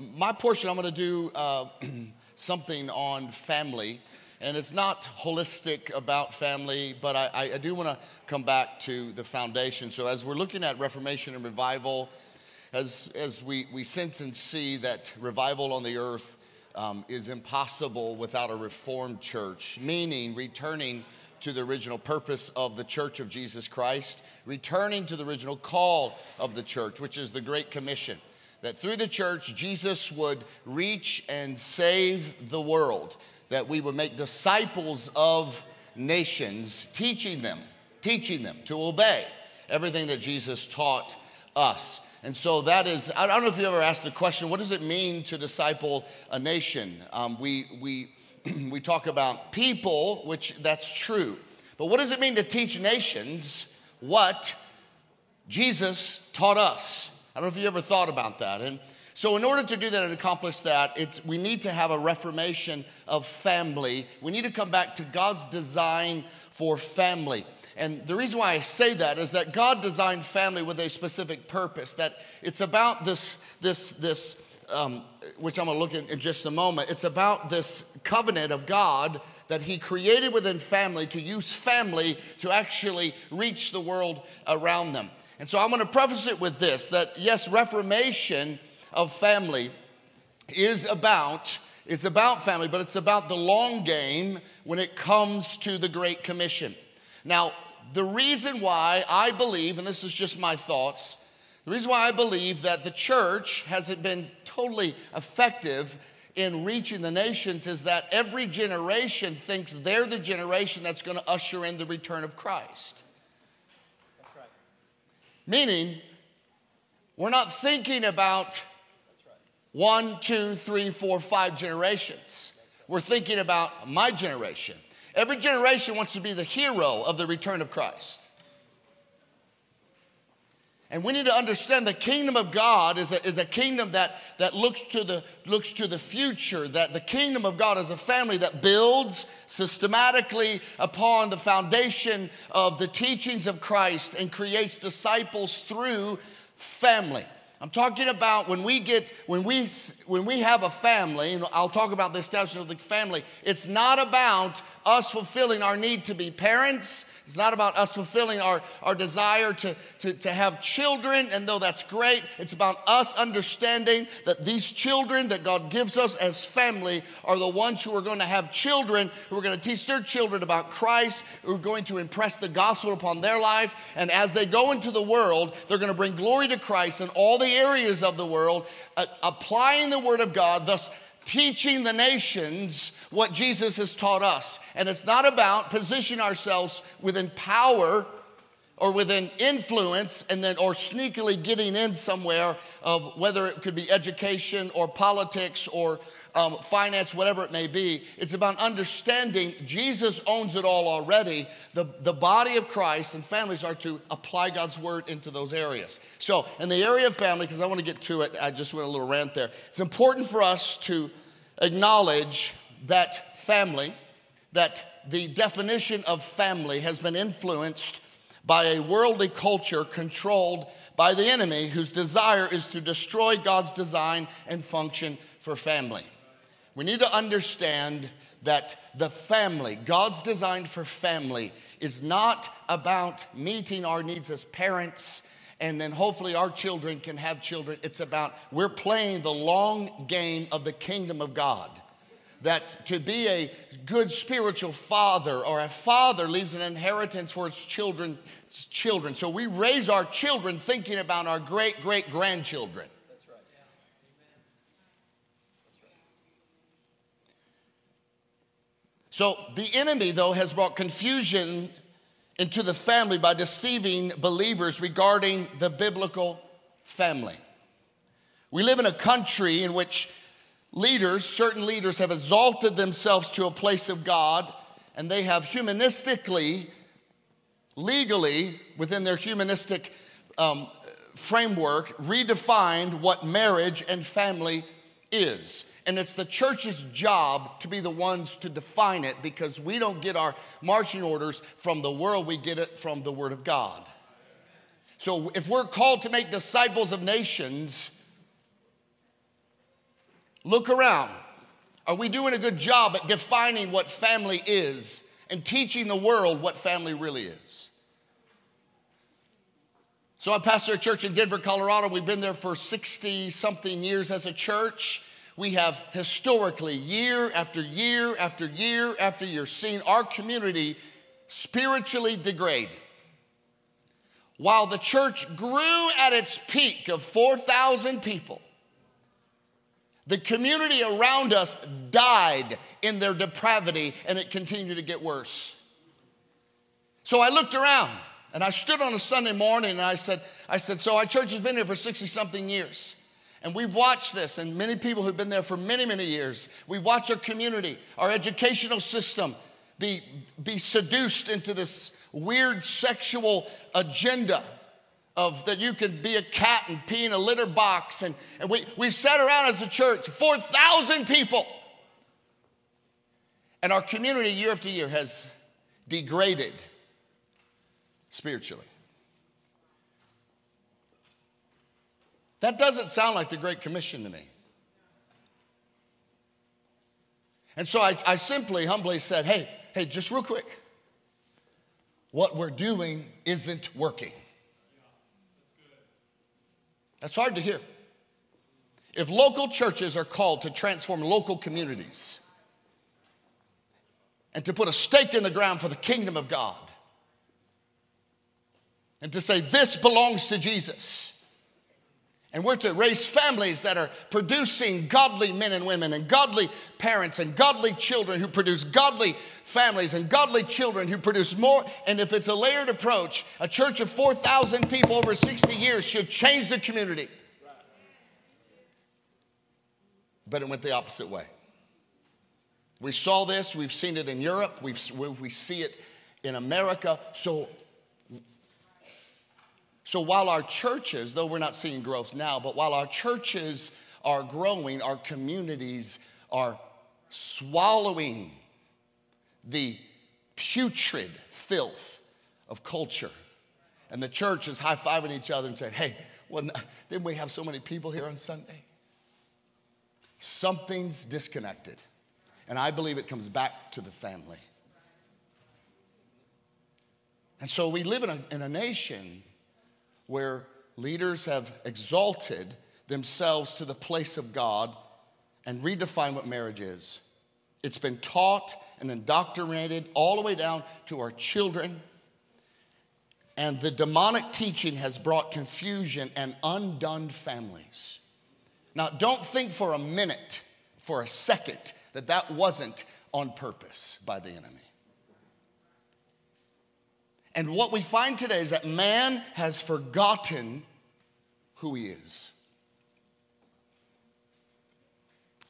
my portion, I'm going to do uh, something on family. And it's not holistic about family, but I, I do want to come back to the foundation. So, as we're looking at Reformation and revival, as, as we, we sense and see that revival on the earth um, is impossible without a reformed church, meaning returning to the original purpose of the church of Jesus Christ, returning to the original call of the church, which is the Great Commission that through the church, Jesus would reach and save the world, that we would make disciples of nations, teaching them, teaching them to obey everything that Jesus taught us. And so that is, I don't know if you ever asked the question, what does it mean to disciple a nation? Um, we, we, we talk about people, which that's true. But what does it mean to teach nations what Jesus taught us? I don't know if you ever thought about that. And so, in order to do that and accomplish that, it's, we need to have a reformation of family. We need to come back to God's design for family. And the reason why I say that is that God designed family with a specific purpose, that it's about this, this, this um, which I'm going to look at in just a moment. It's about this covenant of God that He created within family to use family to actually reach the world around them. And so I'm going to preface it with this that yes, reformation of family is about it's about family, but it's about the long game when it comes to the Great Commission. Now, the reason why I believe, and this is just my thoughts, the reason why I believe that the church hasn't been totally effective in reaching the nations is that every generation thinks they're the generation that's going to usher in the return of Christ. Meaning, we're not thinking about one, two, three, four, five generations. We're thinking about my generation. Every generation wants to be the hero of the return of Christ. And we need to understand the kingdom of God is a, is a kingdom that, that looks, to the, looks to the future, that the kingdom of God is a family that builds systematically upon the foundation of the teachings of Christ and creates disciples through family. I'm talking about when we get when we when we have a family, and I'll talk about the establishment of the family. It's not about us fulfilling our need to be parents it's not about us fulfilling our, our desire to, to, to have children, and though that's great, it's about us understanding that these children that God gives us as family are the ones who are going to have children, who are going to teach their children about Christ, who are going to impress the gospel upon their life. And as they go into the world, they're going to bring glory to Christ in all the areas of the world, uh, applying the word of God, thus teaching the nations what Jesus has taught us. And it's not about positioning ourselves within power or within influence and then or sneakily getting in somewhere of whether it could be education or politics or um, finance, whatever it may be. It's about understanding Jesus owns it all already. The, the body of Christ and families are to apply God's word into those areas. So, in the area of family, because I want to get to it, I just went a little rant there. It's important for us to acknowledge that family, that the definition of family has been influenced by a worldly culture controlled by the enemy whose desire is to destroy God's design and function for family. We need to understand that the family, God's design for family, is not about meeting our needs as parents and then hopefully our children can have children. It's about we're playing the long game of the kingdom of God. That to be a good spiritual father or a father leaves an inheritance for his children children. So we raise our children thinking about our great great grandchildren so the enemy though has brought confusion into the family by deceiving believers regarding the biblical family we live in a country in which leaders, certain leaders, have exalted themselves to a place of God and they have humanistically, legally, within their humanistic um, framework, redefined what marriage and family is. And it's the church's job to be the ones to define it because we don't get our marching orders from the world, we get it from the Word of God. So if we're called to make disciples of nations, Look around. Are we doing a good job at defining what family is and teaching the world what family really is? So, I pastor a church in Denver, Colorado. We've been there for 60 something years as a church. We have historically, year after year after year after year, seen our community spiritually degrade. While the church grew at its peak of 4,000 people, the community around us died in their depravity and it continued to get worse. So I looked around and I stood on a Sunday morning and I said, I said, so our church has been here for 60 something years. And we've watched this, and many people who've been there for many, many years. We've watched our community, our educational system be, be seduced into this weird sexual agenda of that you can be a cat and pee in a litter box. And, and we, we sat around as a church, 4,000 people. And our community, year after year, has degraded spiritually. That doesn't sound like the Great Commission to me. And so I, I simply, humbly said, hey, hey, just real quick, what we're doing isn't working. That's hard to hear. If local churches are called to transform local communities and to put a stake in the ground for the kingdom of God and to say, this belongs to Jesus. And we're to raise families that are producing godly men and women, and godly parents, and godly children who produce godly families, and godly children who produce more. And if it's a layered approach, a church of 4,000 people over 60 years should change the community. But it went the opposite way. We saw this, we've seen it in Europe, we've, we see it in America. So so while our churches, though we're not seeing growth now, but while our churches are growing, our communities are swallowing the putrid filth of culture. And the church is high fiving each other and saying, hey, well, didn't we have so many people here on Sunday? Something's disconnected. And I believe it comes back to the family. And so we live in a, in a nation where leaders have exalted themselves to the place of God and redefined what marriage is. It's been taught and indoctrinated all the way down to our children. And the demonic teaching has brought confusion and undone families. Now, don't think for a minute, for a second, that that wasn't on purpose by the enemy. And what we find today is that man has forgotten who he is.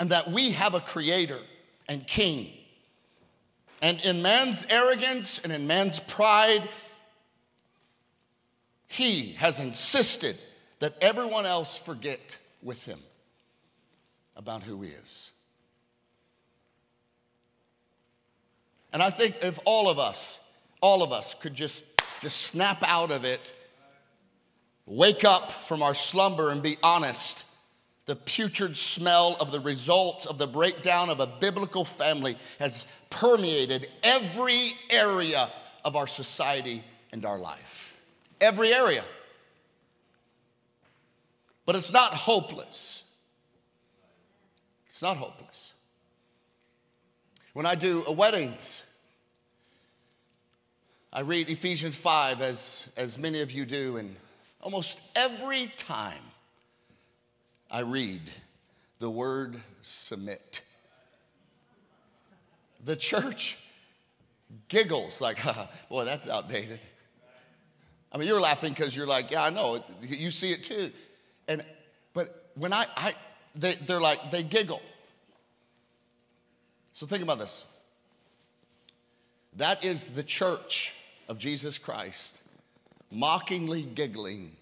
And that we have a creator and king. And in man's arrogance and in man's pride, he has insisted that everyone else forget with him about who he is. And I think if all of us all of us could just, just snap out of it, wake up from our slumber and be honest, the putrid smell of the results of the breakdown of a biblical family has permeated every area of our society and our life. Every area. But it's not hopeless. It's not hopeless. When I do a weddings, I read Ephesians 5 as, as many of you do, and almost every time I read the word submit, the church giggles like, boy, that's outdated. I mean, you're laughing because you're like, yeah, I know, you see it too. And, but when I, I they, they're like, they giggle. So think about this. That is the church of Jesus Christ, mockingly giggling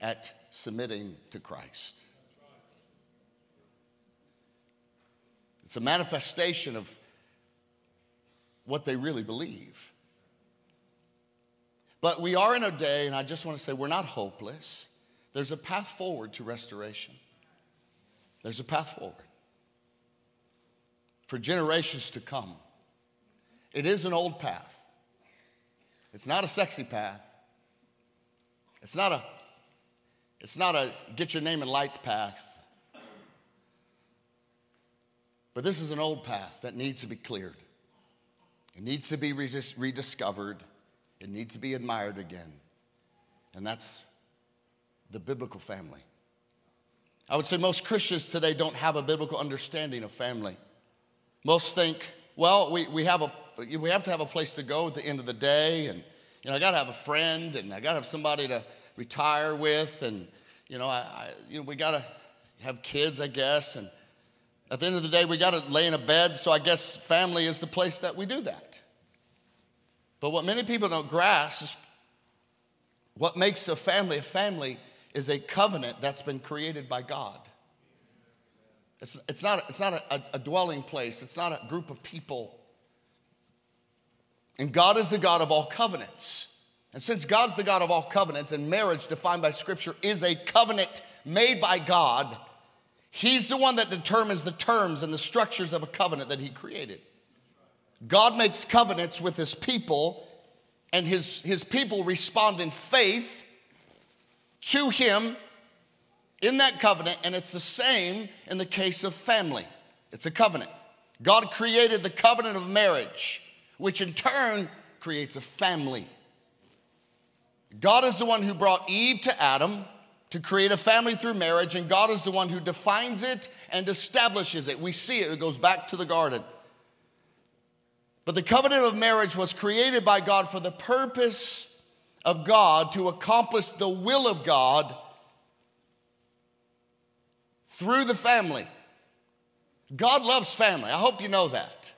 at submitting to Christ. It's a manifestation of what they really believe. But we are in a day, and I just want to say we're not hopeless. There's a path forward to restoration. There's a path forward. for generations to come. It is an old path. It's not a sexy path. It's not a it's not a get your name in lights path. But this is an old path that needs to be cleared. It needs to be rediscovered. It needs to be admired again. And that's the biblical family. I would say most Christians today don't have a biblical understanding of family. Most think, well, we, we, have, a, we have to have a place to go at the end of the day, and you know, I got to have a friend, and I got to have somebody to retire with, and you know, I, I you know, we got to have kids, I guess, and at the end of the day, we got to lay in a bed. So I guess family is the place that we do that. But what many people don't grasp is what makes a family a family is a covenant that's been created by God. It's, it's not, it's not a, a dwelling place, it's not a group of people. And God is the God of all covenants. And since God's the God of all covenants, and marriage, defined by Scripture, is a covenant made by God, He's the one that determines the terms and the structures of a covenant that He created. God makes covenants with His people, and His, his people respond in faith to Him in that covenant, and it's the same in the case of family. It's a covenant. God created the covenant of marriage, which in turn creates a family. God is the one who brought Eve to Adam to create a family through marriage, and God is the one who defines it and establishes it. We see it, it goes back to the garden. But the covenant of marriage was created by God for the purpose of God to accomplish the will of God through the family. God loves family. I hope you know that.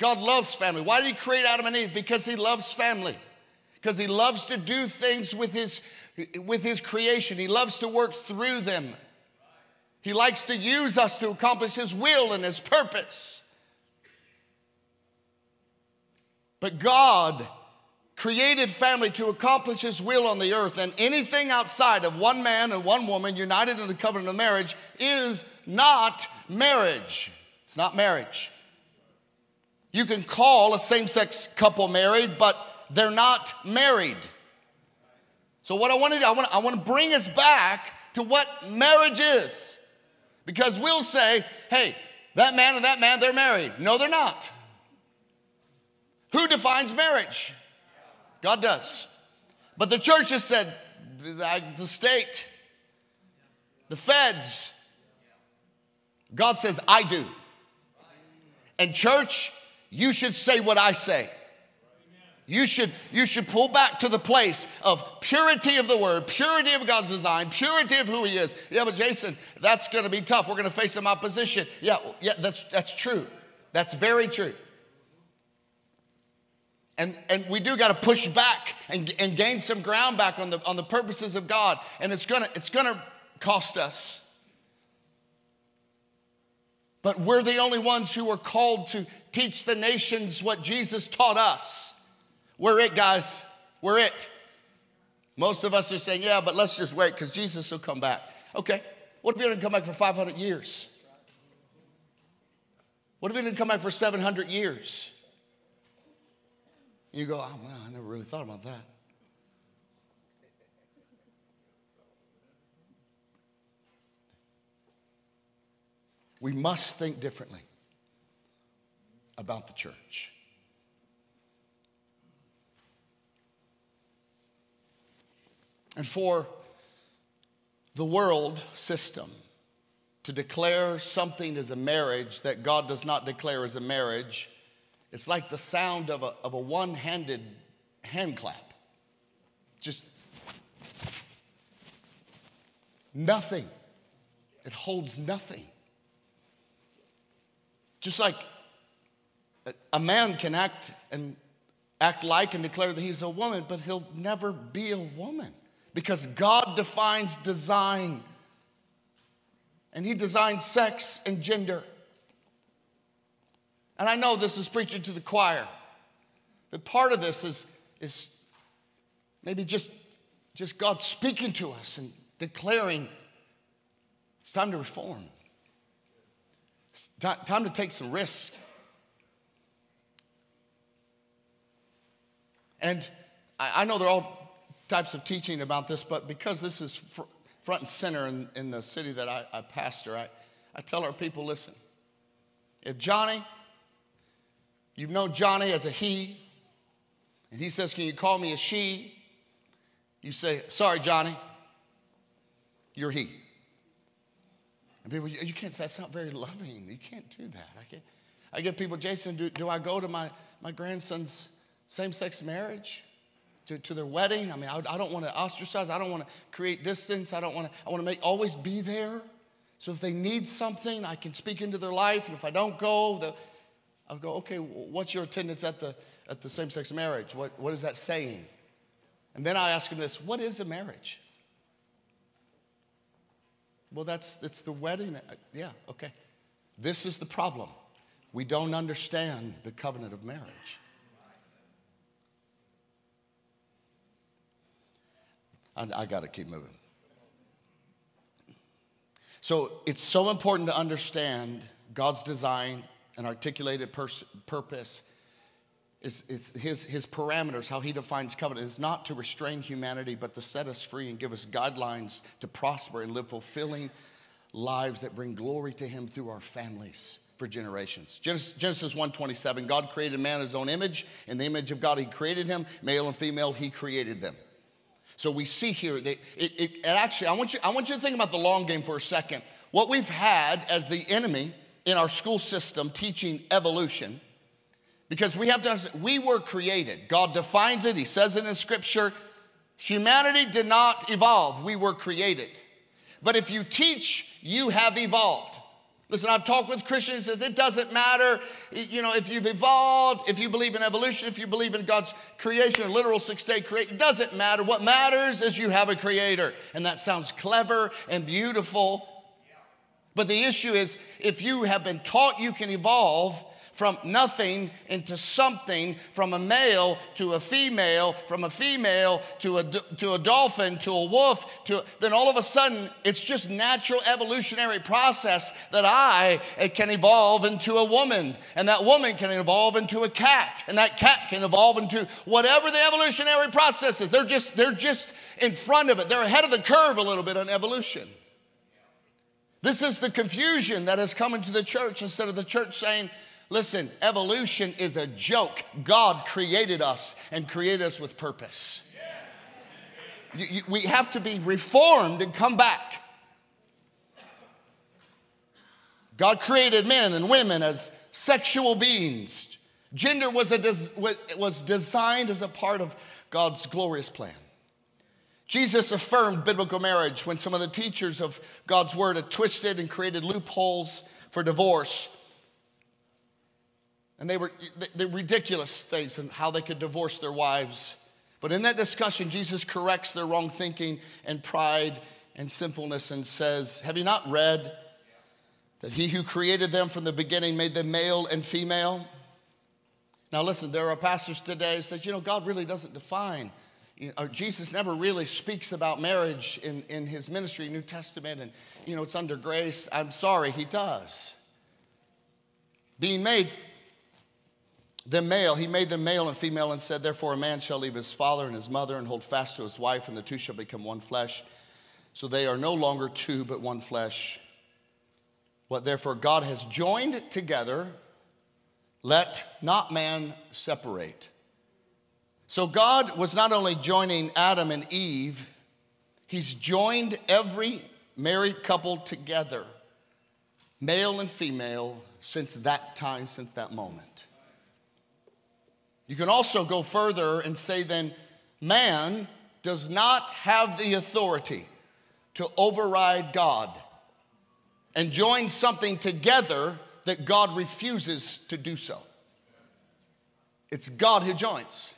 God loves family. Why did He create Adam and Eve? Because He loves family. Because He loves to do things with His, with his creation, He loves to work through them. He likes to use us to accomplish His will and His purpose. But God created family to accomplish his will on the earth, and anything outside of one man and one woman united in the covenant of marriage is not marriage. It's not marriage. You can call a same sex couple married, but they're not married. So, what I want to do, I want, I want to bring us back to what marriage is. Because we'll say, hey, that man and that man, they're married. No, they're not. Who defines marriage? God does. But the church has said, the state, the feds, God says, I do. And church, you should say what I say. You should, you should pull back to the place of purity of the word, purity of God's design, purity of who He is. Yeah, but Jason, that's going to be tough. We're going to face some opposition. Yeah, yeah, that's, that's true. That's very true. And, and we do got to push back and, and gain some ground back on the, on the purposes of God. And it's going to it's going to cost us. But we're the only ones who are called to teach the nations what Jesus taught us. We're it, guys. We're it. Most of us are saying, yeah, but let's just wait because Jesus will come back. Okay. What if he didn't come back for 500 years? What if he didn't come back for 700 years? You go, oh, I never really thought about that. We must think differently about the church. And for the world system to declare something as a marriage that God does not declare as a marriage it's like the sound of a, of a one handed hand clap. Just nothing. It holds nothing. Just like a man can act and act like and declare that he's a woman, but he'll never be a woman because God defines design and he designed sex and gender. And I know this is preaching to the choir, but part of this is, is maybe just, just God speaking to us and declaring it's time to reform. It's t- time to take some risks. And I, I know there are all types of teaching about this, but because this is fr- front and center in, in the city that I, I pastor, I, I tell our people listen, if Johnny, you know Johnny as a he, and he says, Can you call me a she? You say, Sorry, Johnny, you're he. And people, you can't, that's not very loving. You can't do that. I, can't, I get people, Jason, do, do I go to my, my grandson's same sex marriage? To, to their wedding? I mean, I, I don't want to ostracize. I don't want to create distance. I don't want to, I want to make, always be there. So if they need something, I can speak into their life. And if I don't go, I'll go, okay, what's your attendance at the, at the same sex marriage? What, what is that saying? And then I ask them this what is a marriage? Well, that's, that's the wedding. Uh, yeah, okay. This is the problem. We don't understand the covenant of marriage. I, I got to keep moving. So it's so important to understand God's design and articulated pers- purpose. Is, is his, his parameters, how he defines covenant, is not to restrain humanity, but to set us free and give us guidelines to prosper and live fulfilling lives that bring glory to him through our families for generations. Genesis, Genesis 1:27, God created man in his own image. In the image of God, he created him. Male and female, he created them. So we see here that it, it, it actually, I want, you, I want you to think about the long game for a second. What we've had as the enemy in our school system teaching evolution, because we have to understand, we were created. God defines it, He says it in Scripture. Humanity did not evolve, we were created. But if you teach, you have evolved. Listen, I've talked with Christians says it doesn't matter, you know, if you've evolved, if you believe in evolution, if you believe in God's creation, literal six-day creation, it doesn't matter. What matters is you have a creator. And that sounds clever and beautiful. But the issue is if you have been taught you can evolve, from nothing into something, from a male to a female, from a female to a, to a dolphin to a wolf, to, then all of a sudden it's just natural evolutionary process that I eh, can evolve into a woman, and that woman can evolve into a cat, and that cat can evolve into whatever the evolutionary process is. They're just, they're just in front of it. They're ahead of the curve a little bit on evolution. This is the confusion that has come into the church instead of the church saying, Listen, evolution is a joke. God created us and created us with purpose. You, you, we have to be reformed and come back. God created men and women as sexual beings. Gender was, a des- was designed as a part of God's glorious plan. Jesus affirmed biblical marriage when some of the teachers of God's word had twisted and created loopholes for divorce and they were the ridiculous things and how they could divorce their wives. But in that discussion, Jesus corrects their wrong thinking and pride and sinfulness and says, Have you not read that he who created them from the beginning made them male and female? Now, listen, there are pastors today who says, you know, God really doesn't define. You know, Jesus never really speaks about marriage in, in his ministry, New Testament, and, you know, it's under grace. I'm sorry, he does. Being made them male, he made them male and female and said, Therefore, a man shall leave his father and his mother and hold fast to his wife, and the two shall become one flesh. So they are no longer two, but one flesh. What therefore God has joined together, let not man separate. So God was not only joining Adam and Eve, he's joined every married couple together, male and female, since that time, since that moment. You can also go further and say, then, man does not have the authority to override God and join something together that God refuses to do so. It's God who joins.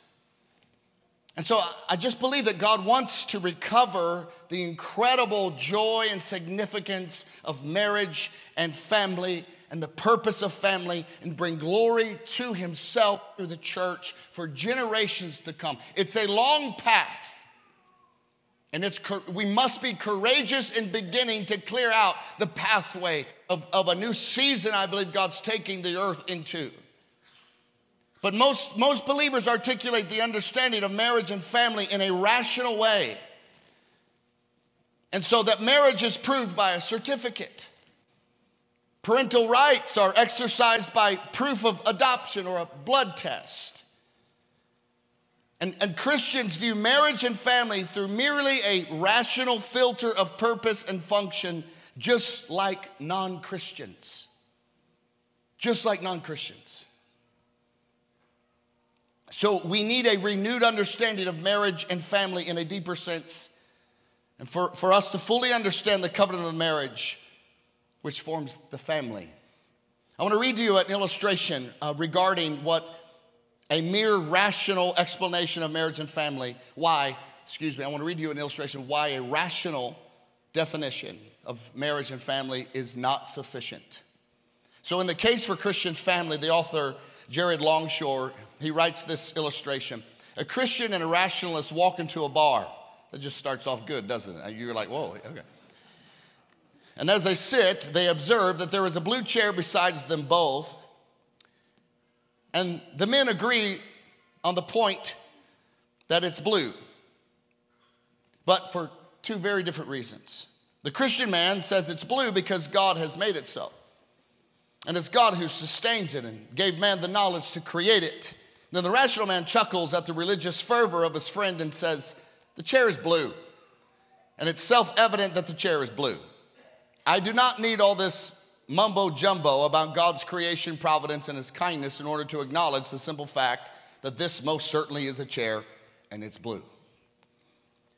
And so I just believe that God wants to recover the incredible joy and significance of marriage and family and the purpose of family and bring glory to himself through the church for generations to come. It's a long path. And it's, we must be courageous in beginning to clear out the pathway of, of a new season I believe God's taking the earth into. But most, most believers articulate the understanding of marriage and family in a rational way. And so that marriage is proved by a certificate. Parental rights are exercised by proof of adoption or a blood test. And, and, Christians view marriage and family through merely a rational filter of purpose and function, just like non Christians. Just like non Christians. So we need a renewed understanding of marriage and family in a deeper sense. And for, for us to fully understand the covenant of marriage, which forms the family. I want to read to you an illustration uh, regarding what a mere rational explanation of marriage and family, why, excuse me, I want to read you an illustration why a rational definition of marriage and family is not sufficient. So, in the case for Christian family, the author Jared Longshore, he writes this illustration. A Christian and a rationalist walk into a bar. That just starts off good, doesn't it? You're like, whoa, okay. And as they sit, they observe that there is a blue chair besides them both. And the men agree on the point that it's blue, but for two very different reasons. The Christian man says it's blue because God has made it so. And it's God who sustains it and gave man the knowledge to create it. Then the rational man chuckles at the religious fervor of his friend and says, The chair is blue. And it's self evident that the chair is blue. I do not need all this mumbo jumbo about God's creation, providence, and his kindness in order to acknowledge the simple fact that this most certainly is a chair and it's blue.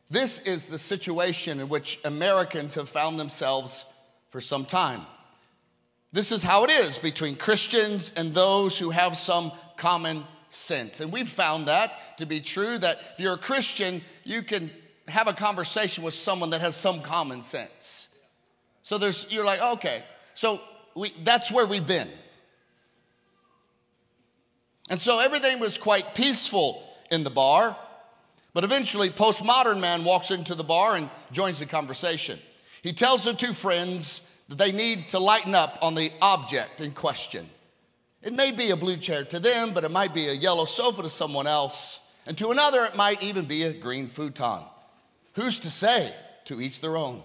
This is the situation in which Americans have found themselves for some time. This is how it is between Christians and those who have some common sense. And we've found that to be true that if you're a Christian, you can have a conversation with someone that has some common sense. So there's, you're like, okay. So we, that's where we've been. And so everything was quite peaceful in the bar. But eventually, postmodern man walks into the bar and joins the conversation. He tells the two friends that they need to lighten up on the object in question. It may be a blue chair to them, but it might be a yellow sofa to someone else. And to another, it might even be a green futon. Who's to say? To each their own.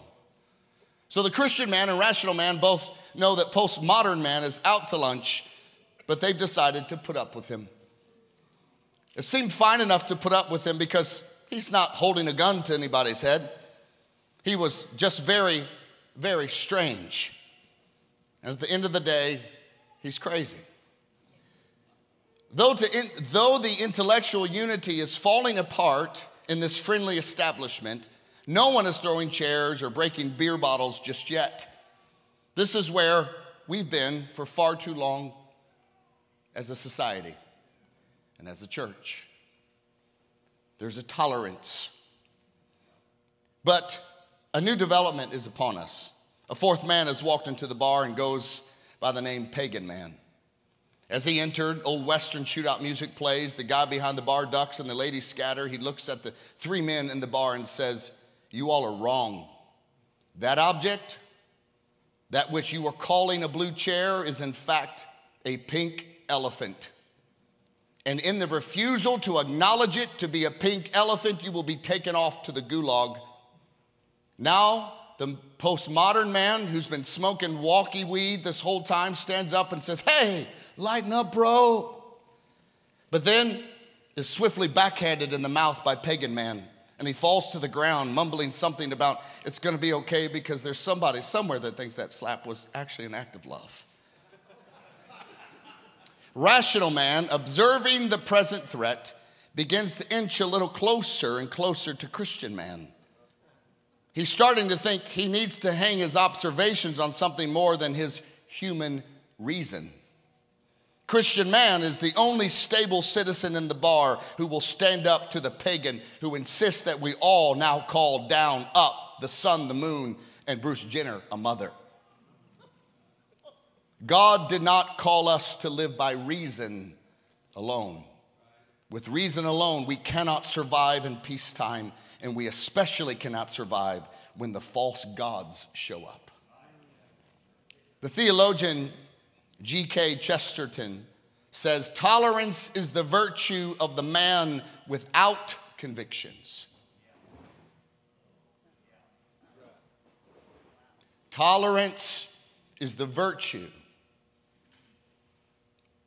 So the Christian man and rational man both know that postmodern man is out to lunch, but they've decided to put up with him. It seemed fine enough to put up with him because he's not holding a gun to anybody's head. He was just very, very strange. And at the end of the day, he's crazy. Though, in, though the intellectual unity is falling apart in this friendly establishment, no one is throwing chairs or breaking beer bottles just yet. This is where we've been for far too long as a society and as a church. There's a tolerance. But a new development is upon us. A fourth man has walked into the bar and goes by the name Pagan Man. As he entered, old Western shootout music plays. The guy behind the bar ducks and the ladies scatter. He looks at the three men in the bar and says, you all are wrong. That object, that which you are calling a blue chair, is in fact a pink elephant. And in the refusal to acknowledge it to be a pink elephant, you will be taken off to the gulag. Now, the postmodern man who's been smoking walkie weed this whole time stands up and says, Hey, lighten up, bro. But then is swiftly backhanded in the mouth by pagan man and he falls to the ground, mumbling something about it's going to be okay because there's somebody somewhere that thinks that slap was actually an act of love. Rational man, observing the present threat, begins to inch a little closer and closer to Christian man. He's starting to think he needs to hang his observations on something more than his human reason. Christian man is the only stable citizen in the bar who will stand up to the pagan who insists that we all now call down, up, the sun, the moon, and Bruce Jenner a mother. God did not call us to live by reason alone. With reason alone, we cannot survive in peacetime, and we especially cannot survive when the false gods show up. The theologian G.K. Chesterton says tolerance is the virtue of the man without convictions. Tolerance is the virtue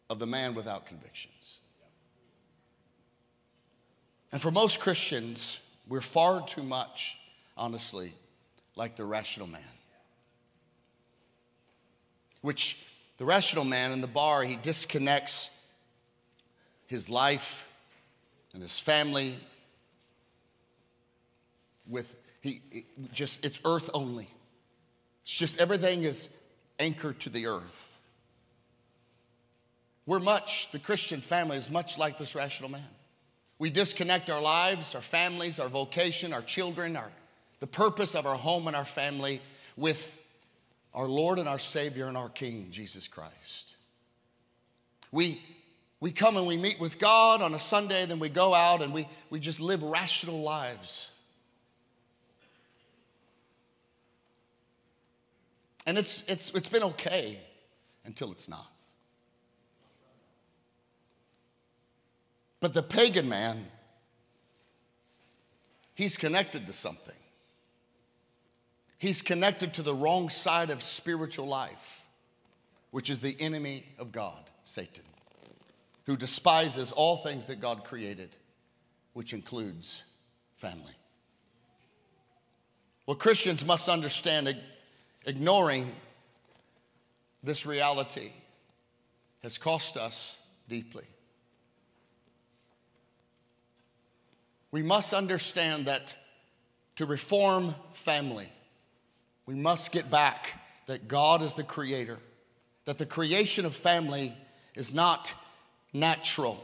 of the man without convictions. And for most Christians, we're far too much, honestly, like the rational man. Which the rational man in the bar, he disconnects his life and his family with he just it's earth only. It's just everything is anchored to the earth. We're much, the Christian family is much like this rational man. We disconnect our lives, our families, our vocation, our children, our, the purpose of our home and our family with our Lord and our Savior and our King, Jesus Christ. We, we come and we meet with God on a Sunday, then we go out and we, we just live rational lives. And it's, it's, it's been okay until it's not. But the pagan man, he's connected to something. He's connected to the wrong side of spiritual life, which is the enemy of God, Satan, who despises all things that God created, which includes family. Well, Christians must understand ignoring this reality has cost us deeply. We must understand that to reform family, we must get back that God is the creator, that the creation of family is not natural.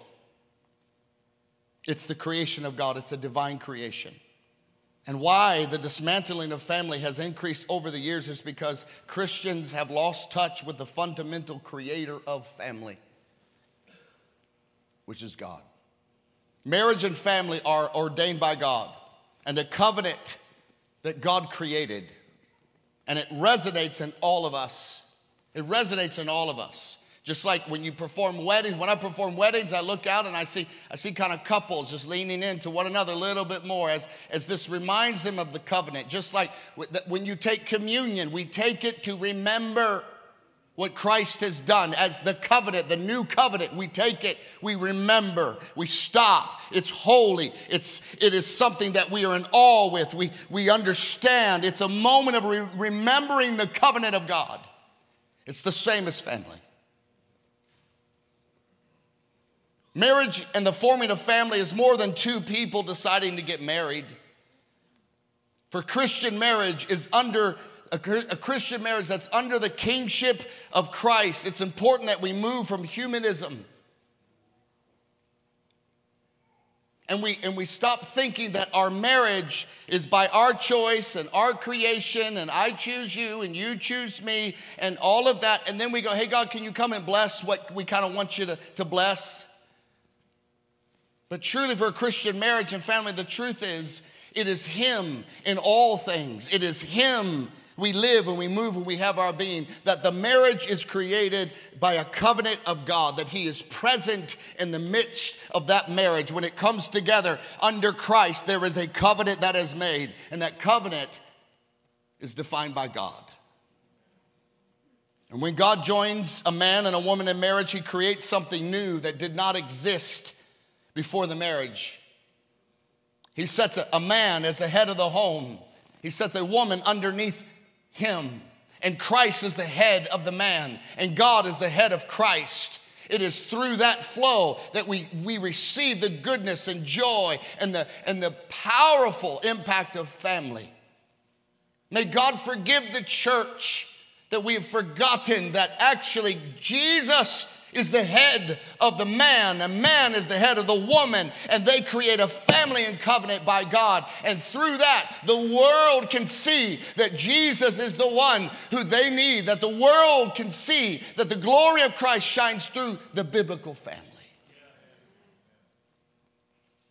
It's the creation of God, it's a divine creation. And why the dismantling of family has increased over the years is because Christians have lost touch with the fundamental creator of family, which is God. Marriage and family are ordained by God, and a covenant that God created and it resonates in all of us. It resonates in all of us. Just like when you perform weddings, when I perform weddings, I look out and I see, I see kind of couples just leaning into one another a little bit more as, as this reminds them of the covenant. Just like when you take communion, we take it to remember what Christ has done as the covenant, the new covenant. We take it, we remember, we stop. It's holy. It's, it is something that we are in awe with. We, we understand. It's a moment of re- remembering the covenant of God. It's the same as family. Marriage and the forming of family is more than two people deciding to get married. For Christian marriage is under a, Christian marriage that's under the kingship of Christ, it's important that we move from humanism. And we, and we stop thinking that our marriage is by our choice and our creation, and I choose you and you choose me, and all of that. And then we go, hey, God, can you come and bless what we kind of want you to, to bless? But truly, for a Christian marriage and family, the truth is, it is Him in all things. It is Him we live and we move and we have our being, that the marriage is created by a covenant of God, that He is present in the midst of that marriage. When it comes together under Christ, there is a covenant that is made, and that covenant is defined by God. And when God joins a man and a woman in marriage, He creates something new that did not exist before the marriage. He sets a, man as the head of the home. He sets a woman underneath him. And Christ is the head of the man, and God is the head of Christ. It is through that flow that we, we receive the goodness and joy and the, and the powerful impact of family. May God forgive the church that we have forgotten that actually Jesus is the head of the man, and man is the head of the woman, and they create a family and covenant by God. And through that, the world can see that Jesus is the one who they need, that the world can see that the glory of Christ shines through the biblical family.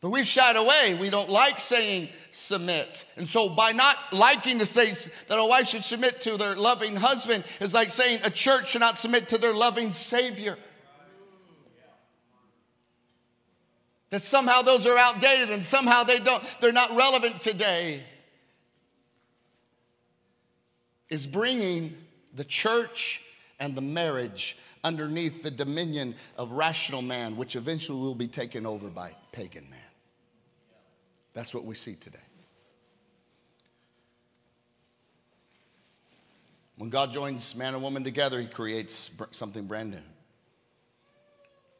But we've shied away. We don't like saying submit. And so, by not liking to say that a wife should submit to their loving husband, is like saying a church should not submit to their loving Savior. That somehow those are outdated and somehow they don't, they're not relevant today. Is bringing the church and the marriage underneath the dominion of rational man, which eventually will be taken over by pagan man. That's what we see today. When God joins man and woman together, he creates something brand new.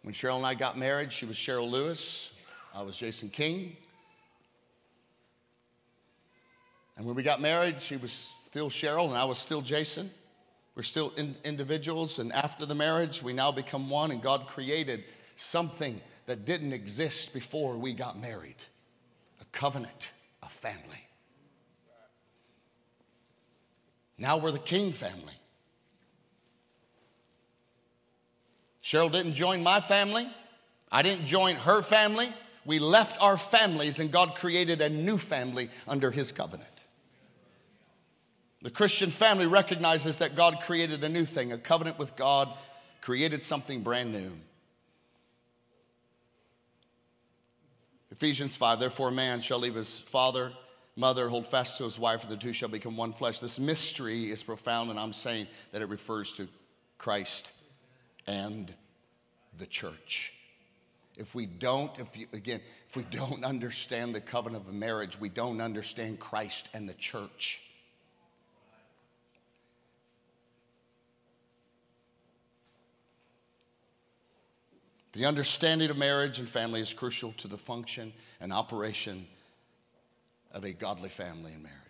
When Cheryl and I got married, she was Cheryl Lewis, I was Jason King. And when we got married, she was still Cheryl and I was still Jason. We're still in individuals, and after the marriage, we now become one, and God created something that didn't exist before we got married a covenant, a family. Now we're the King family. Cheryl didn't join my family. I didn't join her family. We left our families, and God created a new family under His covenant. The Christian family recognizes that God created a new thing, a covenant with God, created something brand new. Ephesians 5 Therefore, man shall leave his father, mother, hold fast to his wife, and the two shall become one flesh. This mystery is profound, and I'm saying that it refers to Christ and the church. If we don't, if you, again, if we don't understand the covenant of marriage, we don't understand Christ and the church. The understanding of marriage and family is crucial to the function and operation of a godly family and marriage.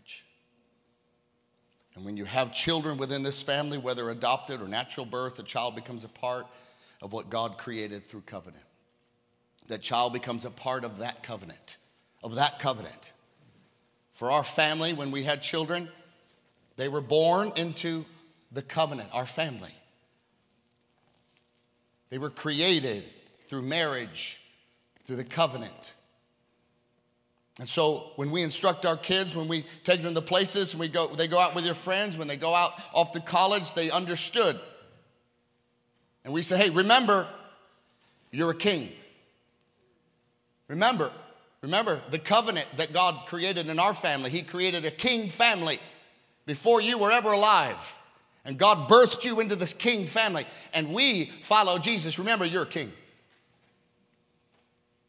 And when you have children within this family, whether adopted or natural birth, the child becomes a part of what God created through covenant. That child becomes a part of that covenant, of that covenant. For our family, when we had children, they were born into the covenant, our family. They were created through marriage, through the covenant. And so when we instruct our kids, when we take them to places, and we go, they go out with their friends, when they go out off to college, they understood. And we say, hey, remember, you're a king. Remember, remember the covenant that God created in our family. He created a king family before you were ever alive. And God birthed you into this king family. And we follow Jesus. Remember, you're a king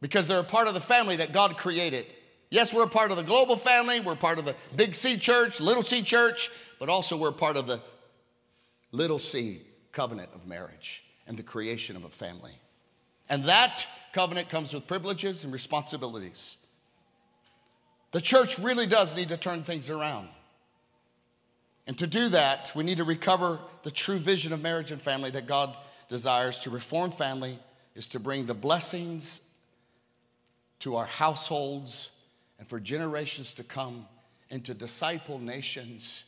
because they're a part of the family that God created. Yes, we're a part of the global family, we're part of the big C church, little c church, but also we're part of the little c covenant of marriage and the creation of a family. And that covenant comes with privileges and responsibilities. The church really does need to turn things around. And to do that, we need to recover the true vision of marriage and family that God desires. To reform family is to bring the blessings to our households and for generations to come and to disciple nations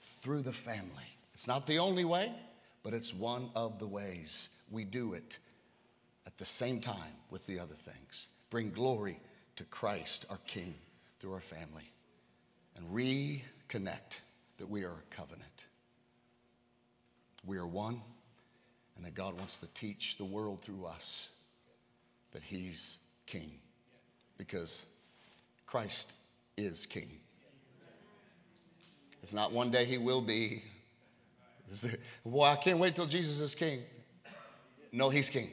through the family. It's not the only way, but it's one of the ways we do it at the same time with the other things. Bring glory to Christ, our King, through our family and reconnect that we are a covenant. We are one, and that God wants to teach the world through us that He's King because Christ is king. It's not one day he will be. Well, I can't wait till Jesus is king. No, he's king.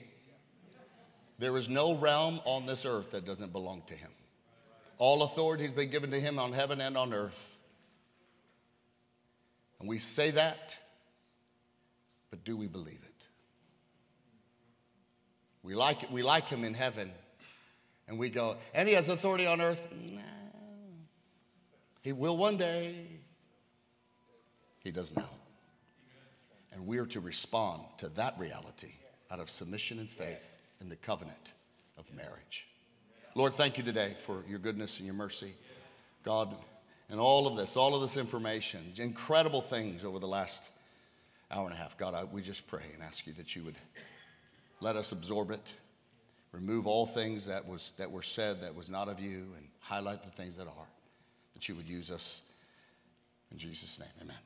There is no realm on this earth that doesn't belong to him. All authority has been given to him on heaven and on earth. And we say that, but do we believe it? We like, it, we like him in heaven, and we go, and he has authority on earth? No. He will one day. He does now. And we are to respond to that reality out of submission and faith in the covenant of marriage. Lord, thank you today for your goodness and your mercy. God, and all of this, all of this information, incredible things over the last hour and a half. God, I, we just pray and ask you that you would let us absorb it remove all things that, was, that were said that was not of you and highlight the things that are, that you would use us. In Jesus' name, amen.